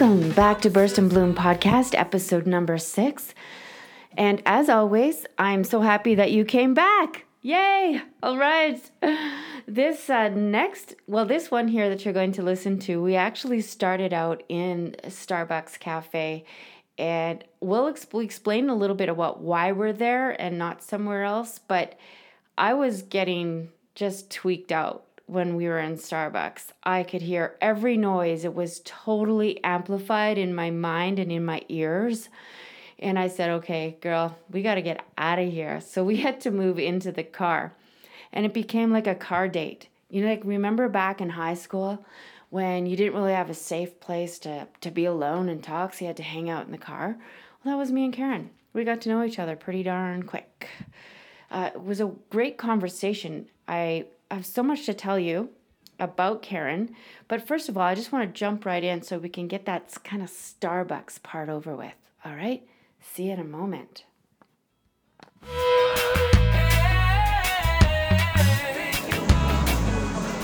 Welcome back to Burst and Bloom podcast, episode number six. And as always, I'm so happy that you came back. Yay! All right. This uh, next, well, this one here that you're going to listen to, we actually started out in Starbucks Cafe. And we'll exp- explain a little bit about why we're there and not somewhere else. But I was getting just tweaked out when we were in Starbucks. I could hear every noise, it was totally amplified in my mind and in my ears. And I said, okay, girl, we got to get out of here. So we had to move into the car. And it became like a car date. You know, like remember back in high school when you didn't really have a safe place to, to be alone and talk, so you had to hang out in the car? Well, that was me and Karen. We got to know each other pretty darn quick. Uh, it was a great conversation. I I have so much to tell you about Karen. But first of all, I just want to jump right in so we can get that kind of Starbucks part over with. All right? See you in a moment.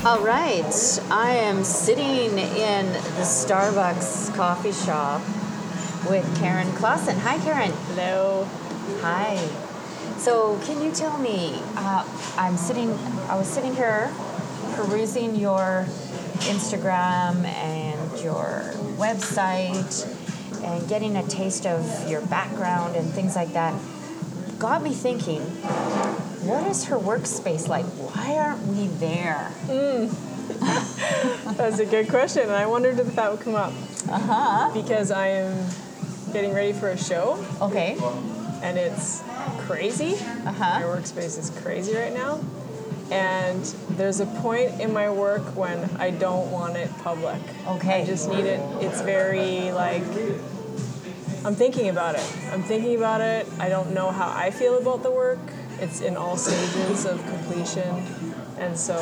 All right, I am sitting in the Starbucks coffee shop with Karen Clausen. Hi, Karen. Hello. Hi. So, can you tell me? Uh, I'm sitting. I was sitting here perusing your Instagram and your website and getting a taste of your background and things like that. Got me thinking. What is her workspace like? Why aren't we there? That's a good question. I wondered if that would come up. Uh huh. Because I am getting ready for a show Okay. and it's crazy. Uh My workspace is crazy right now. And there's a point in my work when I don't want it public. Okay. I just need it. It's very like I'm thinking about it. I'm thinking about it. I don't know how I feel about the work. It's in all stages of completion. And so,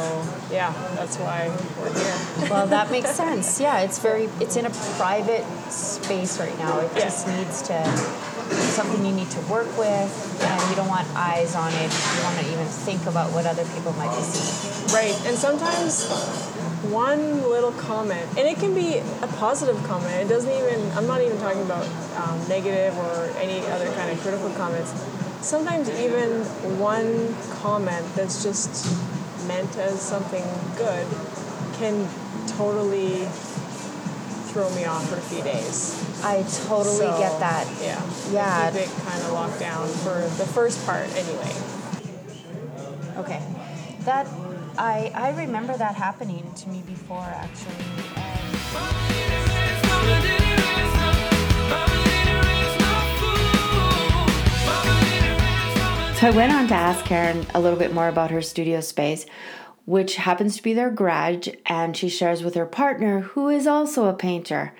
yeah, that's why we're here. Well, that makes sense. Yeah, it's very. It's in a private space right now. It Yeah. just needs to something you need to work with, and you don't want eyes on it. You want to even think about what other people might be seeing. Right, and sometimes one little comment, and it can be a positive comment. It doesn't even, I'm not even talking about um, negative or any other kind of critical comments. Sometimes even one comment that's just meant as something good can totally throw me off for a few days. I totally So, get that. Yeah. Yeah. Keep it kind of locked down for the first part anyway. Okay, that I I remember that happening to me before actually. And So I went on to ask Karen a little bit more about her studio space, which happens to be their garage, and she shares with her partner, who is also a painter.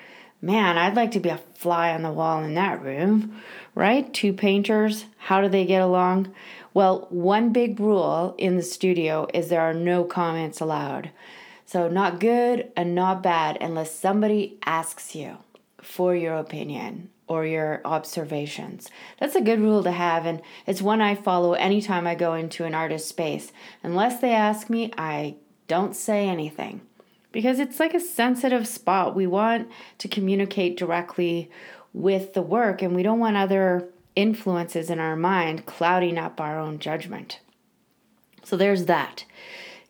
Man, I'd like to be a fly on the wall in that room, right? Two painters, how do they get along? Well, one big rule in the studio is there are no comments allowed. So, not good and not bad unless somebody asks you for your opinion or your observations. That's a good rule to have, and it's one I follow anytime I go into an artist space. Unless they ask me, I don't say anything because it's like a sensitive spot. We want to communicate directly with the work, and we don't want other influences in our mind clouding up our own judgment. So there's that.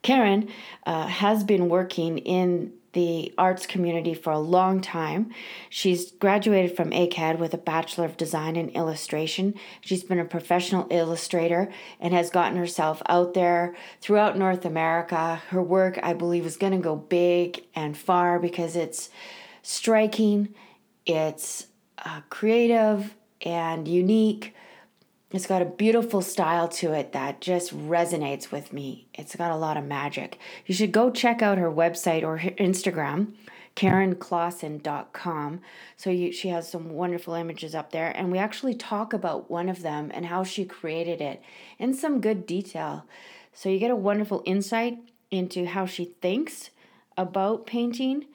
Karen uh, has been working in the arts community for a long time. She's graduated from ACAD with a Bachelor of Design and Illustration. She's been a professional illustrator and has gotten herself out there throughout North America. Her work, I believe, is going to go big and far because it's striking, it's uh, creative, and unique. It's got a beautiful style to it that just resonates with me. It's got a lot of magic. You should go check out her website or her Instagram, KarenClausen.com. So you, she has some wonderful images up there. And we actually talk about one of them and how she created it in some good detail. So you get a wonderful insight into how she thinks about painting.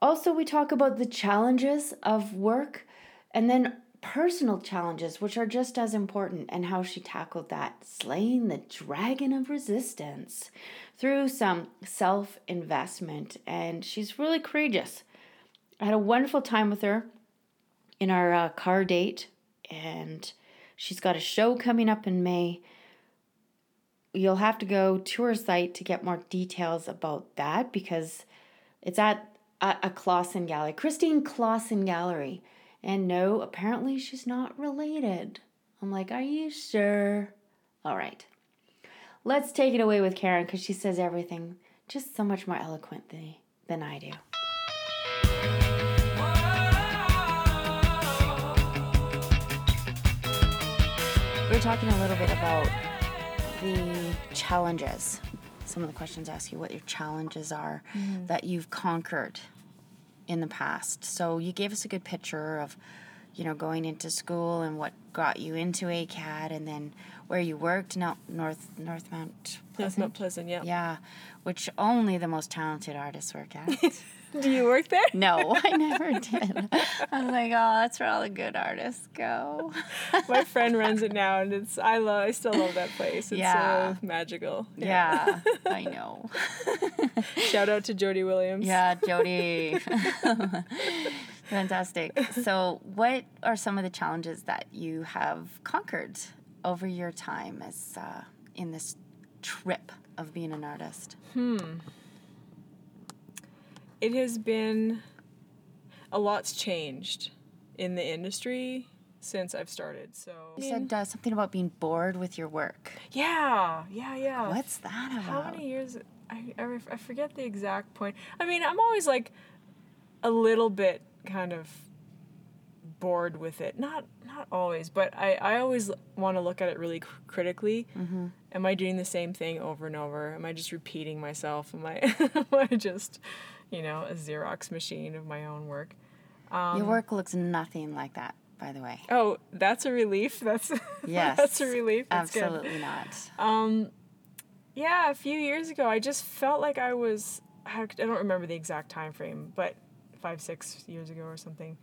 Also, we talk about the challenges of work and then personal challenges, which are just as important, and how she tackled that, slaying the dragon of resistance through some self investment. And she's really courageous. I had a wonderful time with her in our uh, car date, and she's got a show coming up in May. You'll have to go to her site to get more details about that because it's at a, a Clausen Gallery, Christine Clausen Gallery. And no, apparently she's not related. I'm like, are you sure? All right. Let's take it away with Karen because she says everything just so much more eloquently than I do. We're talking a little bit about the challenges. Some of the questions ask you what your challenges are mm-hmm. that you've conquered in the past. So you gave us a good picture of, you know, going into school and what got you into ACAD, and then where you worked, no, North North Mount not pleasant. Yeah. yeah, which only the most talented artists work at. Do you work there? no, I never did. I was like, oh, that's where all the good artists go. My friend runs it now, and it's I love. I still love that place. It's Yeah. so magical. Yeah, I know. Shout out to Jody Williams. Yeah, Jody. Fantastic. So, what are some of the challenges that you have conquered over your time as uh, in this trip of being an artist? It has been a lot's changed in the industry since I've started. So You said uh, something about being bored with your work. yeah, yeah, yeah. What's that about? How many years? I, I, I forget the exact point. I mean, I'm always like a little bit kind of bored with it. Not not always, but I, I always want to look at it really cr- critically. Mm-hmm. Am I doing the same thing over and over? Am I just repeating myself? Am I, am I just, you know, a Xerox machine of my own work? Um, your work looks nothing like that, by the way. Oh, that's a relief. That's Yes. that's a relief. That's good. Absolutely not. Um, yeah, a few years ago, I just felt like I was. I don't remember the exact time frame, but five, six years ago or something.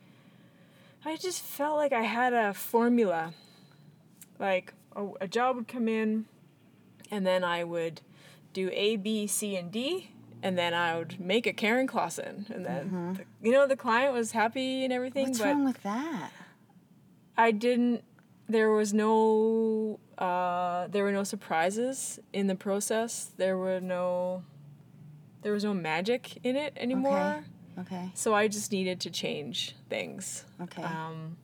I just felt like I had a formula. Like a, a job would come in, and then I would do A, B, C, and D, and then I would make a Karen Clausen, and then the, you know the client was happy and everything, What's but wrong with that? I didn't. There was no. Uh, there were no surprises in the process. There were no. There was no magic in it anymore. Okay. So I just needed to change things. Okay. Um,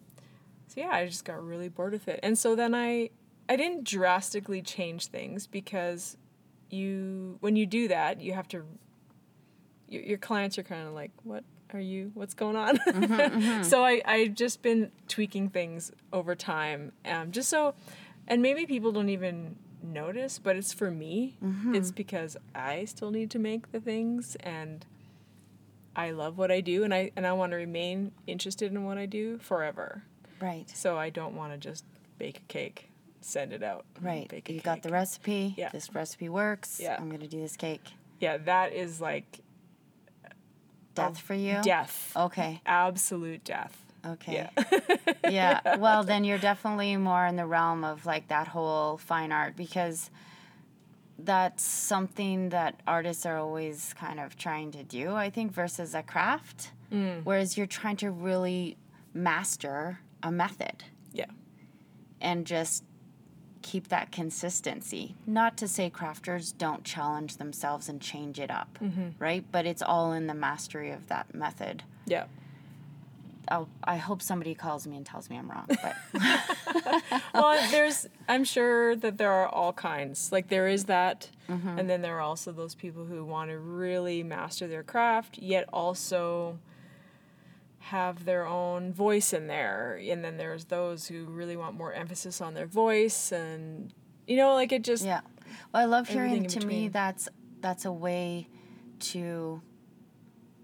so yeah, I just got really bored with it, and so then I, I didn't drastically change things because, you when you do that you have to. Your, your clients are kind of like, what are you? What's going on? Mm-hmm, mm-hmm. so I I've just been tweaking things over time, um, just so, and maybe people don't even notice, but it's for me. Mm-hmm. It's because I still need to make the things and. I love what I do and I and I want to remain interested in what I do forever. right. So I don't want to just bake a cake, send it out. Right. You got the recipe. Yeah. This recipe works. Yeah. I'm going to do this cake. Yeah, that is like Death for you? death. Okay. Absolute death. Okay. Yeah. yeah. Well, then you're definitely more in the realm of like that whole fine art because that's something that artists are always kind of trying to do, I think, versus a craft. Mm. Whereas you're trying to really master a method yeah. and just keep that consistency. Not to say crafters don't challenge themselves and change it up, right? But it's all in the mastery of that method. Yeah. I'll, I hope somebody calls me and tells me I'm wrong, but well, there's I'm sure that there are all kinds. Like there is that Mm-hmm. and then there are also those people who want to really master their craft yet also have their own voice in there. And then there's those who really want more emphasis on their voice and you know like it just Yeah. Well, I love hearing to me that's that's a way to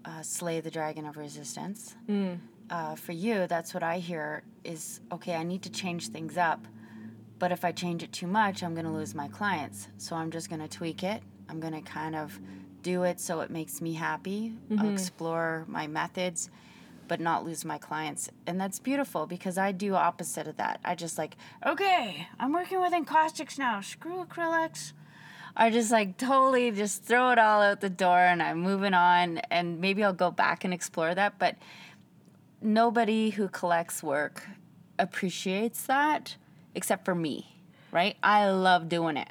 uh, slay the dragon of resistance. Hmm. Uh, for you, that's what I hear is okay. I need to change things up, but if I change it too much, I'm going to lose my clients. So I'm just going to tweak it. I'm going to kind of do it so it makes me happy. Mm-hmm. I'll explore my methods, but not lose my clients. And that's beautiful because I do opposite of that. I just like, okay, I'm working with encaustics now. Screw acrylics. I just like totally just throw it all out the door and I'm moving on and maybe I'll go back and explore that. But nobody who collects work appreciates that except for me, right? I love doing it.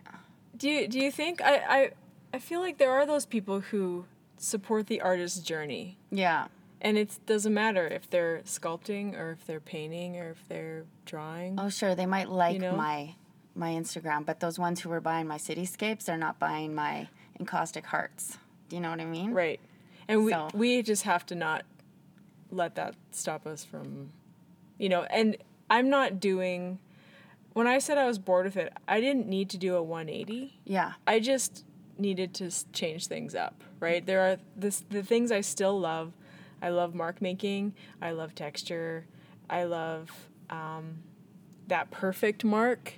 Do you do you think I I I feel like there are those people who support the artist's journey. Yeah. And it doesn't matter if they're sculpting or if they're painting or if they're drawing. Oh, sure. They might like You know? my my Instagram, but those ones who are buying my cityscapes, they're not buying my encaustic hearts. Do you know what I mean? Right. And we So- we just have to not let that stop us from you know, and I'm not doing when I said I was bored with it, I didn't need to do a 180. Yeah. I just needed to change things up, right? There are this the things I still love. I love mark making. I love texture. I love um, that perfect mark.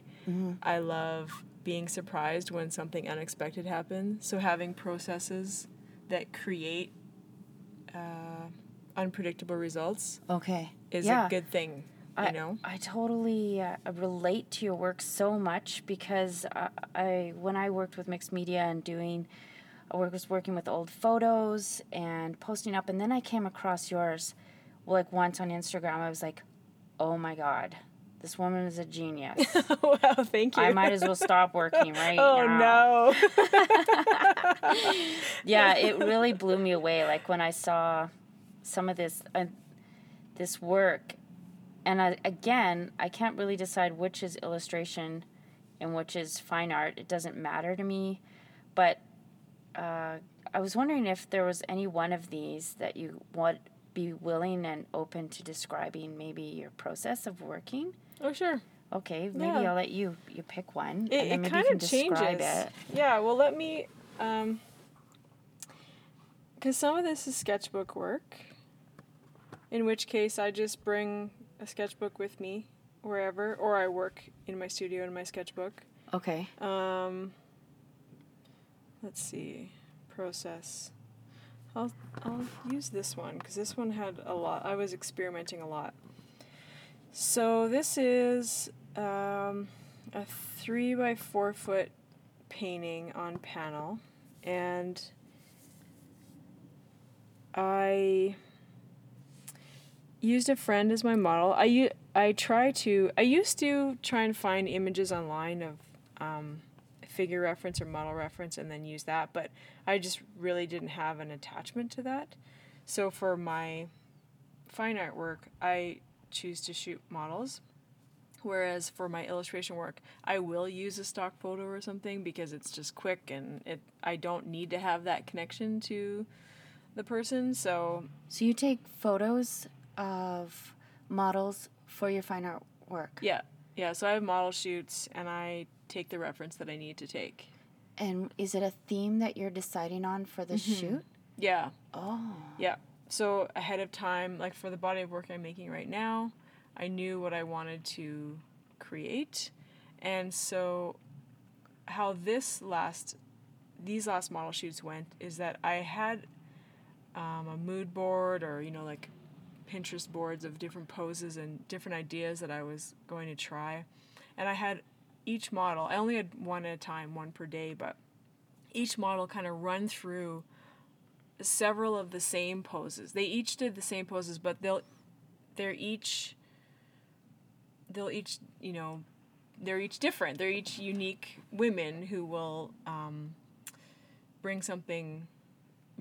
I love being surprised when something unexpected happens. So having processes that create uh, unpredictable results Okay. is yeah. a good thing. You I, know. I totally uh, relate to your work so much because I, I when I worked with mixed media and doing I was working with old photos and posting up and then I came across yours like once on Instagram I was like oh my god this woman is a genius wow, thank you. I might as well stop working right oh now no. yeah, it really blew me away. Like when I saw some of this uh, this work, and I, again, I can't really decide which is illustration and which is fine art. It doesn't matter to me, but uh, I was wondering if there was any one of these that you would be willing and open to describing maybe your process of working. oh sure. Okay, maybe Yeah. I'll let you you pick one, It, and it kind of changes. it. Yeah, well, let me. Because some of this is sketchbook work, in which case I just bring a sketchbook with me wherever, or I work in my studio in my sketchbook. Okay. Um, let's see, process. I'll I'll use this one because this one had a lot. I was experimenting a lot. So this is um, a three by four foot painting on panel, and I used a friend as my model. I u- I try to I used to try and find images online of um, figure reference or model reference and then use that, but I just really didn't have an attachment to that. So for my fine art work, I choose to shoot models. Whereas for my illustration work, I will use a stock photo or something because it's just quick and it I don't need to have that connection to the person. So So you take photos of models for your fine art work. yeah, yeah. So I have model shoots and I take the reference that I need to take. And is it a theme that you're deciding on for the shoot? Yeah, Oh. yeah. So ahead of time, like for the body of work I'm making right now, I knew what I wanted to create, and so how this last, these last model shoots went is that I had um, a mood board or you know like Pinterest boards of different poses and different ideas that I was going to try, and I had each model. I only had one at a time, one per day, but each model kind of run through several of the same poses. They each did the same poses, but they'll they're each they'll each you know they're each different. They're each unique women who will um, bring something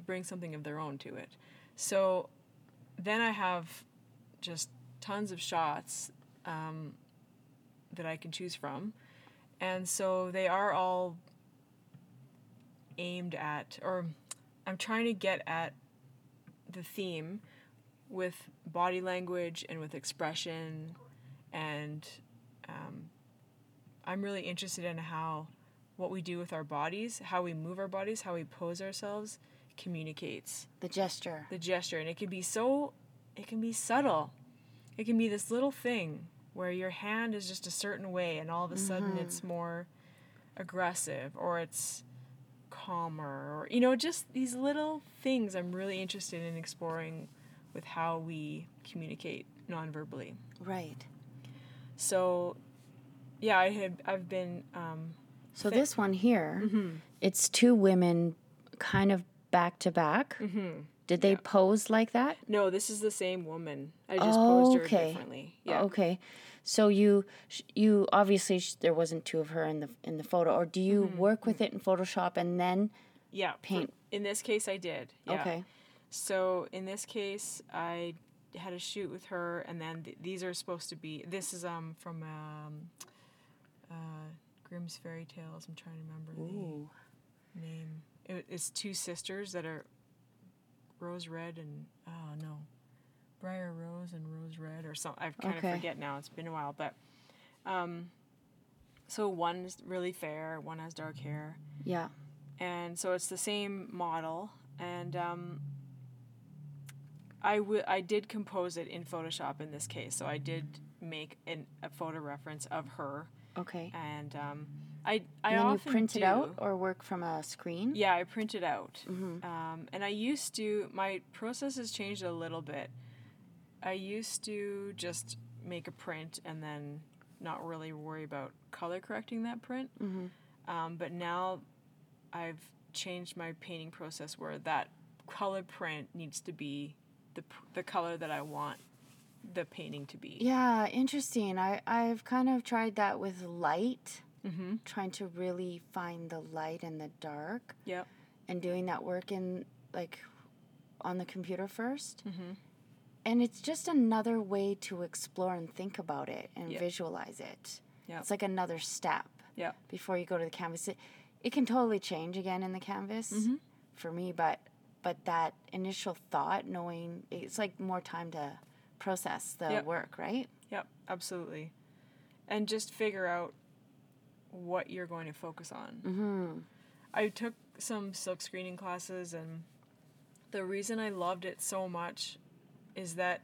bring something of their own to it. So then I have just tons of shots um, that I can choose from, and so they are all aimed at or I'm trying to get at the theme with body language and with expression and um, I'm really interested in how what we do with our bodies, how we move our bodies, how we pose ourselves communicates The gesture. the gesture and it can be so it can be subtle it can be this little thing where your hand is just a certain way and all of a sudden it's mm-hmm. more aggressive or it's calmer or you know just these little things i'm really interested in exploring with how we communicate non-verbally Right. so yeah i had i've been um, So this one here, mm-hmm. it's two women kind of back to back. Mm-hmm. Did they pose like that? No, this is the same woman. I just posed her Okay. differently. Yeah. Okay. So you you obviously sh- there wasn't two of her in the in the photo or do you work with it in Photoshop and then Yeah. for- Paint. in this case, I did. Yeah. okay. So in this case, I had a shoot with her, and then th- these are supposed to be. This is um from um, uh, Grimm's Fairy Tales. I'm trying to remember Ooh. the name. It, it's two sisters that are Rose Red and oh no, Briar Rose and Rose Red or something. I kind Okay. of forget now. It's been a while, but um, so one's really fair, one has dark hair Yeah. and so it's the same model and um, I w- I did compose it in Photoshop in this case so I did make an, a photo reference of her Okay. and um, I I And then you often print it do- out or work from a screen? yeah I print it out Mm-hmm. um, and I used to my process has changed a little bit I used to just make a print and then not really worry about color correcting that print Mm-hmm. um, but now I've changed my painting process where that color print needs to be the, the color that I want the painting to be. Yeah, interesting. I I've kind of tried that with light, Mm-hmm. trying to really find the light and the dark Yep. and doing that work in like on the computer 1st Mm-hmm. And it's just another way to explore and think about it and Yeah. visualize it. Yep. It's like another step Yep. before you go to the canvas. It, it can totally change again in the canvas Mm-hmm. for me, but but that initial thought, knowing it's like more time to process the Yep. work, right? Yep. Absolutely. And just figure out what you're going to focus on. Mm-hmm. I took some silk screening classes, and the reason I loved it so much is that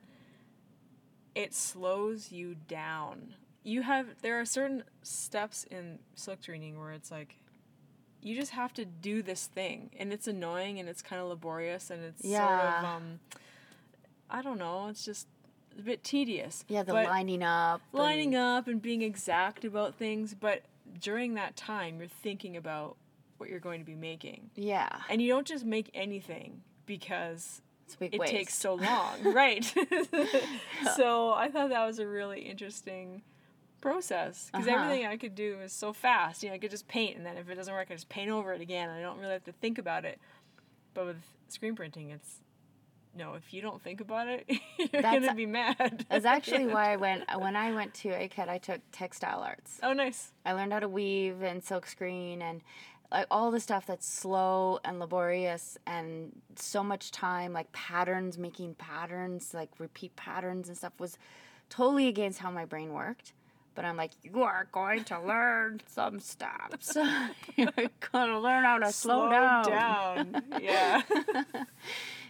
it slows you down. You have there are certain steps in silk screening where it's like you just have to do this thing, and it's annoying and it's kind of laborious and it's sort of Yeah. um, I don't know, it's just a bit tedious. Yeah, the lining up. and- lining up and being exact about things, but during that time, you're thinking about what you're going to be making. Yeah, And you don't just make anything because it's a big it waste. takes so long. right. so I thought that was a really interesting process because Uh-huh. everything I could do is so fast. You know, I could just paint, and then if it doesn't work, I just paint over it again. I don't really have to think about it. But with screen printing, it's no. If you don't think about it, you're That's gonna be mad. That's actually why I went when I went to ACAD. I took textile arts. Oh, nice. I learned how to weave and silkscreen and like all the stuff that's slow and laborious and so much time like patterns making patterns like repeat patterns and stuff was totally against how my brain worked but i'm like you are going to learn some steps you're going to learn how to slow, down. down. yeah.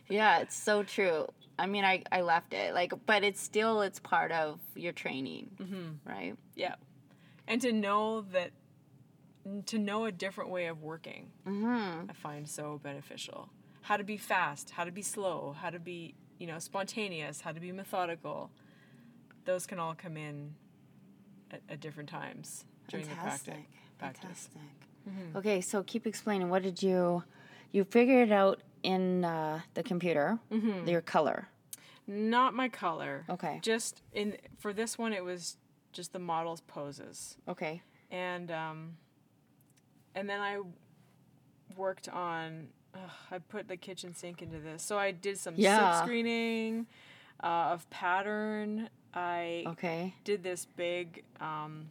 Yeah it's so true i mean I, I left it like but it's still it's part of your training Mm-hmm. right yeah. And to know that, to know a different way of working, mm-hmm. I find so beneficial. How to be fast, how to be slow, how to be, you know, spontaneous, how to be methodical. Those can all come in at, at different times during Fantastic. the practice. practice. Fantastic. Okay, so keep explaining. What did you you figured it out in uh, the computer? Your color. Not my color. Okay. Just in for this one, it was just the model's poses. Okay. and um, and then I worked on. ugh, I put the kitchen sink into this, so I did some Yeah. screening uh, of pattern. I Okay. did this big, um,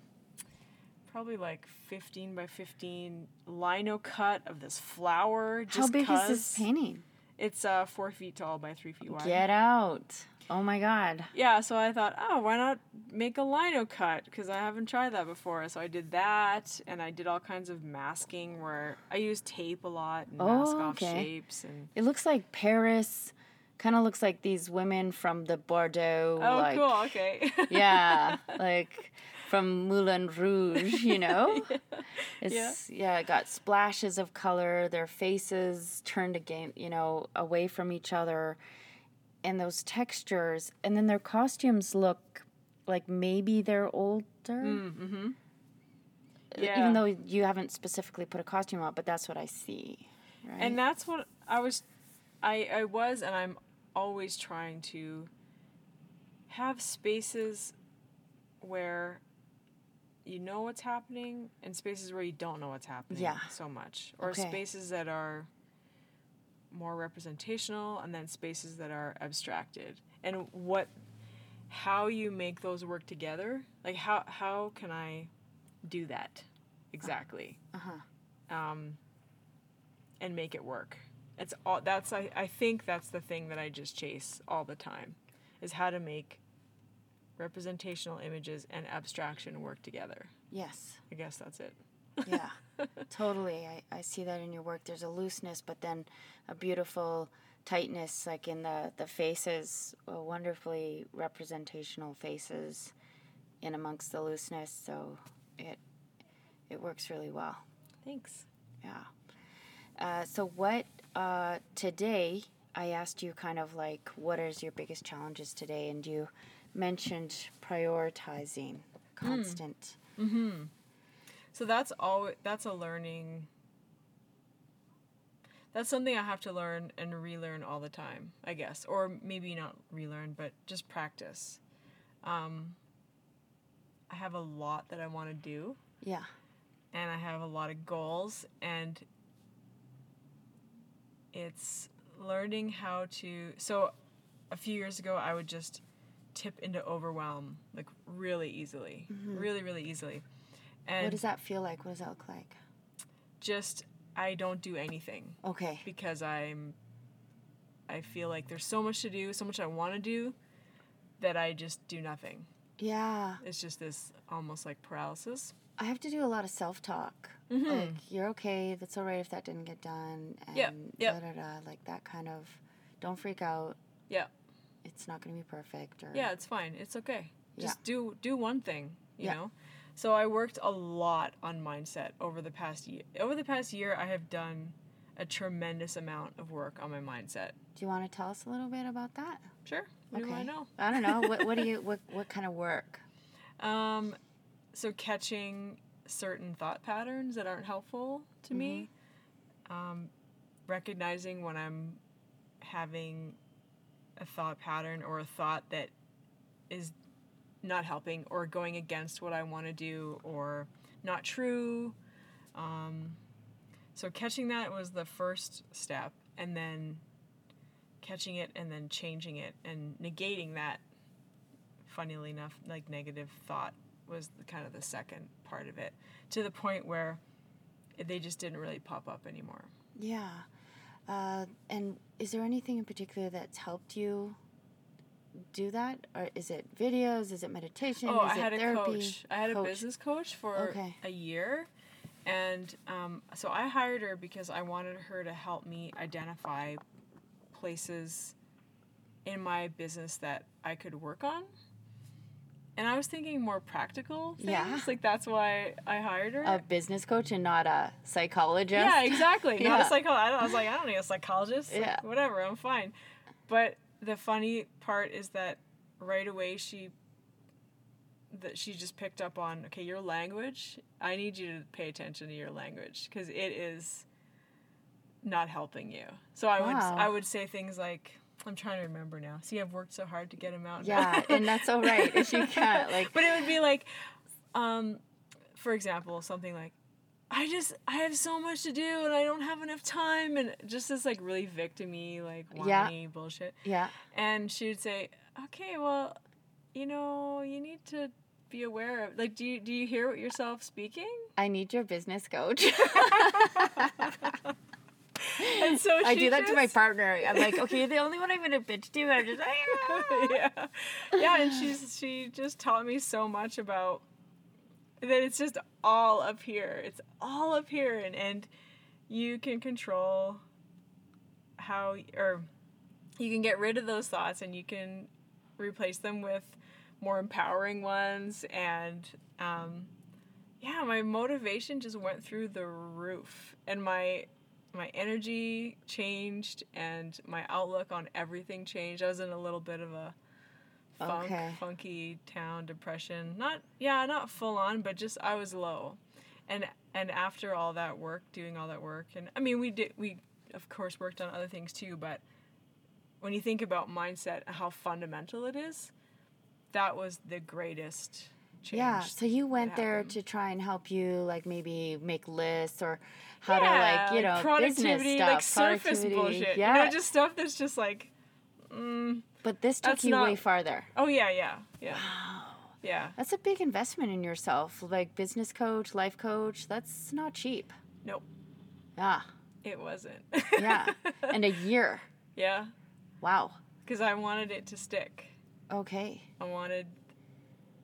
probably like fifteen by fifteen lino cut of this flower. Just How big is 'cause this painting? It's uh, four feet tall by three feet wide. Get out. Oh my god. Yeah, so I thought, oh, why not make a lino cut? Because I haven't tried that before. So I did that, and I did all kinds of masking where I use tape a lot and Oh, mask off okay. shapes. And It looks like Paris. Kind of looks like these women from the Bordeaux. oh, like, cool, okay. yeah, like from Moulin Rouge, you know? It's yeah. it got splashes of color, their faces turned again, you know, away from each other and those textures and then their costumes look like maybe they're older. mm-hmm. Yeah. Even though you haven't specifically put a costume on, but that's what I see. Right? And that's what I was I I was and I'm always trying to have spaces where you know what's happening and spaces where you don't know what's happening Yeah. so much or Okay. spaces that are more representational and then spaces that are abstracted and what how you make those work together like how how can i do that exactly uh-huh. um, and make it work. It's all that's I, I think that's the thing that I just chase all the time is how to make representational images and abstraction work together. Yes. I guess that's it. Yeah. totally. I, I see that in your work. There's a looseness, but then a beautiful tightness, like in the, the faces, uh, wonderfully representational faces in amongst the looseness. So it it works really well. Thanks. Yeah. Uh, so what uh, today? I asked you kind of like what is your biggest challenges today, and you mentioned prioritizing constant. Mhm. So that's all that's a learning that's something I have to learn and relearn all the time, I guess. Or maybe not relearn, but just practice. Um, I have a lot that I want to do. Yeah. and I have a lot of goals and it's learning how to so a few years ago I would just tip into overwhelm like really easily mm-hmm. really really easily and What does that feel like? What does that look like? just I don't do anything Okay. because I'm I feel like there's so much to do so much I want to do that I just do nothing Yeah. it's just this almost like paralysis I have to do a lot of self talk. Mm-hmm. Like, you're okay. That's all right if that didn't get done. And yep. Da, da, da, like that kind of, don't freak out. yeah It's not going to be perfect. Or Yeah, it's fine. It's okay. Just Yeah. do do one thing, you Yeah. know. So I worked a lot on mindset over the past year. Over the past year, I have done a tremendous amount of work on my mindset. Do you want to tell us a little bit about that? Sure. What do you want to know? I don't know. what, what do you, what, what kind of work? Um, so catching certain thought patterns that aren't helpful to me, um, recognizing when I'm having a thought pattern or a thought that is not helping or going against what I want to do or not true. Um, so catching that was the first step, and then catching it and then changing it and negating that funnily enough, like negative thought was the, kind of the second part of it to the point where they just didn't really pop up anymore. Yeah. Uh, and is there anything in particular that's helped you do that? Or is it videos? Is it meditation? Oh, is I it had a therapy? coach. I had a business coach for Okay. a year. And um, so I hired her because I wanted her to help me identify places in my business that I could work on. And I was thinking more practical things. Yeah. Like that's why I hired her. A business coach and not a psychologist? Yeah, exactly. Not Yeah. a psychologist. I was like, I don't need a psychologist. Like, Yeah. Whatever, I'm fine. But the funny part is that right away she that she just picked up on okay your language i need you to pay attention to your language because it is not helping you so i would i would say things like i'm trying to remember now see i've worked so hard to get him out. Yeah, and that's all right if you can't. Like, But it would be like, um, for example, something like, I just I have so much to do and I don't have enough time and just this like really victimy like Yeah. whiny bullshit. yeah. And she would say, okay, well, you know, you need to be aware of like do you do you hear yourself speaking? I need your business coach. And so I do that to my partner. I'm like, okay, you're the only one I'm gonna bitch to. I'm just like, "Ah." yeah, yeah, and she's she just taught me so much about that. It's just all up here. It's all up here, and and you can control how or you can get rid of those thoughts, and you can replace them with more empowering ones. And um, yeah, my motivation just went through the roof, and my my energy changed and my outlook on everything changed. I was in a little bit of a funk, Okay. funky town depression. Not yeah, not full on, but just I was low. and and after all that work, doing all that work, and I mean, we did we of course worked on other things too, but when you think about mindset, how fundamental it is, that was the greatest Yeah. So you went there happened. to try and help you, like maybe make lists or how yeah, to like you know business productivity, stuff, like surface productivity. bullshit. Yeah. You know, just stuff that's just like, mm, but this took you way farther. oh yeah, yeah, yeah, Wow. yeah. That's a big investment in yourself, like business coach, life coach. That's not cheap. Nope, Yeah. it wasn't. Yeah. and a year. yeah, Wow. because I wanted it to stick. Okay. I wanted,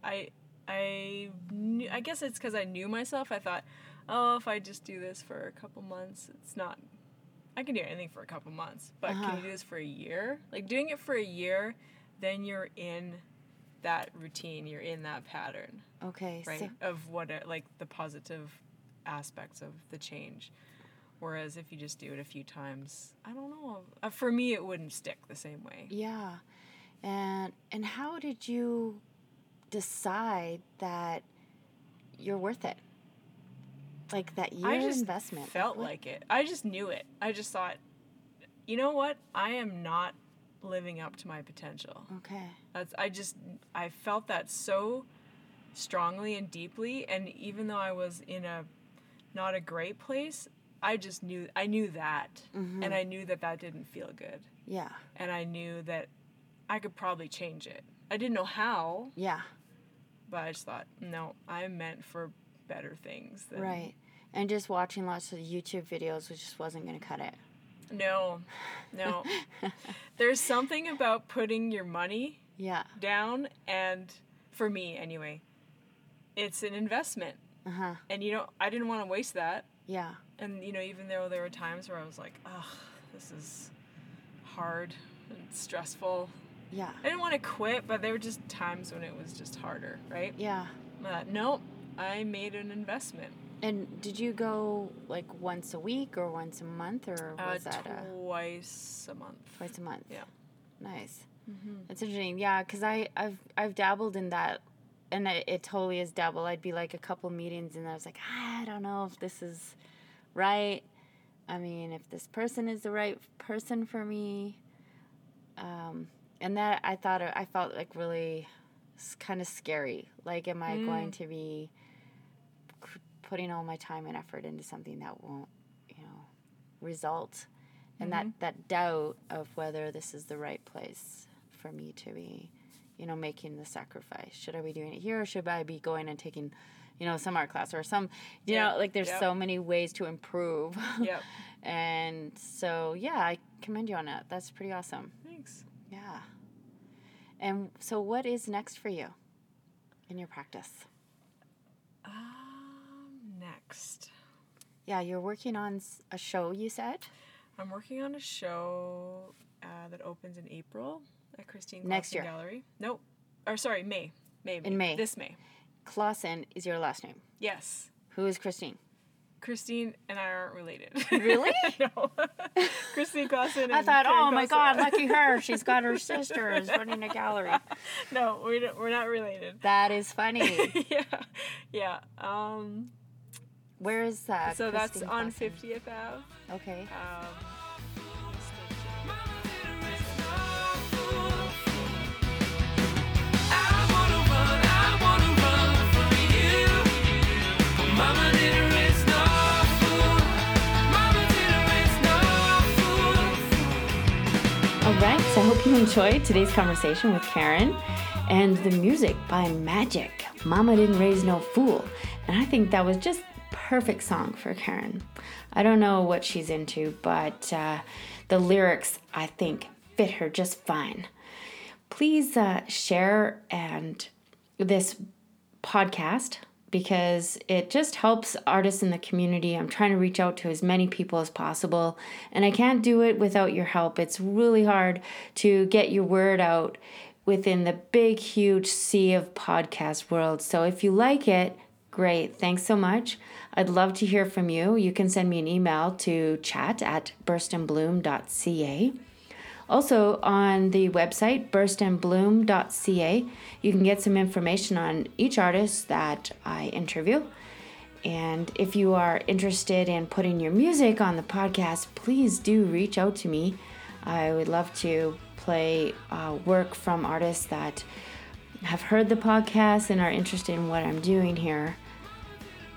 I, I, knew, I guess it's because I knew myself. I thought, oh, if I just do this for a couple months, it's not. I can do anything for a couple months, but Uh-huh. can you do this for a year? Like doing it for a year, then you're in that routine. You're in that pattern, Okay. right? So, of what, it, like the positive aspects of the change. Whereas if you just do it a few times, I don't know. Uh, for me, it wouldn't stick the same way. yeah. And and how did you decide that you're worth it? Like that year I just investment. felt What- like it. I just knew it. I just thought, you know what? I am not living up to my potential. Okay. That's I just I felt that so strongly and deeply and even though I was in a not a great place, I just knew I knew that. Mm-hmm. And I knew that that didn't feel good. Yeah. And I knew that I could probably change it. I didn't know how, Yeah. But I just thought, no, I'm meant for better things. Than, Right. And just watching lots of YouTube videos, which just wasn't going to cut it. No, no. There's something about putting your money Yeah. down, and for me anyway, it's an investment. Uh huh. And you know, I didn't want to waste that. Yeah. And you know, even though there were times where I was like, ugh, this is hard and stressful. Yeah. I didn't want to quit, but there were just times when it was just harder, right? Yeah. Uh, no, I made an investment. And did you go like once a week or once a month or Uh, was that a twice a month. twice a month? Yeah. Nice. That's interesting. Yeah, because I I've I've dabbled in that, and it, it totally is dabble. I'd be like a couple meetings, and I was like, "Ah, I don't know if this is right. I mean, if this person is the right person for me. Um, and that I thought I felt like really kind of scary. Like, am I going mm. to be putting all my time and effort into something that won't, you know, result? And that, mm-hmm. that doubt of whether this is the right place for me to be, you know, making the sacrifice. Should I be doing it here or should I be going and taking, you know, some art class or some, you know, like there's Yep. so many ways to improve. Yep. and so, yeah, I commend you on that. That's pretty awesome. And so, what is next for you in your practice? Um, next. Yeah, you're working on a show, you said? I'm working on a show uh, that opens in April at Christine Next year. Gallery. Nope. Or sorry, May. May. In May. This May. Clausen is your last name. Yes. Who is Christine? Christine and I aren't related. Really? no. Christine Clausen. I thought, Karen oh my. God, lucky her. She's got her sisters running a gallery. No, we don't, we're not related. That is funny. yeah. Yeah. Um, Where is that? so that's Christine on Clausen? 50th Ave. Okay. Um, All right, so I hope you enjoyed today's conversation with Karen and the music by Magic. Mama didn't raise no fool. And I think that was just perfect song for Karen. I don't know what she's into, but uh, the lyrics I think fit her just fine. Please uh, share and this podcast because it just helps artists in the community. I'm trying to reach out to as many people as possible, and I can't do it without your help. It's really hard to get your word out within the big, huge sea of podcast world. So if you like it, great. Thanks so much. I'd love to hear from you. You can send me an email to chat at burstandbloom.ca. Also, on the website burstandbloom.ca, you can get some information on each artist that I interview. And if you are interested in putting your music on the podcast, please do reach out to me. I would love to play uh, work from artists that have heard the podcast and are interested in what I'm doing here.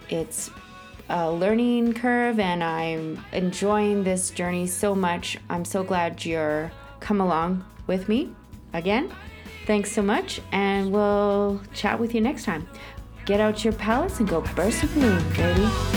It's a learning curve and I'm enjoying this journey so much. I'm so glad you're come along with me again. Thanks so much, and we'll chat with you next time. Get out your palettes and go burst a balloon, baby.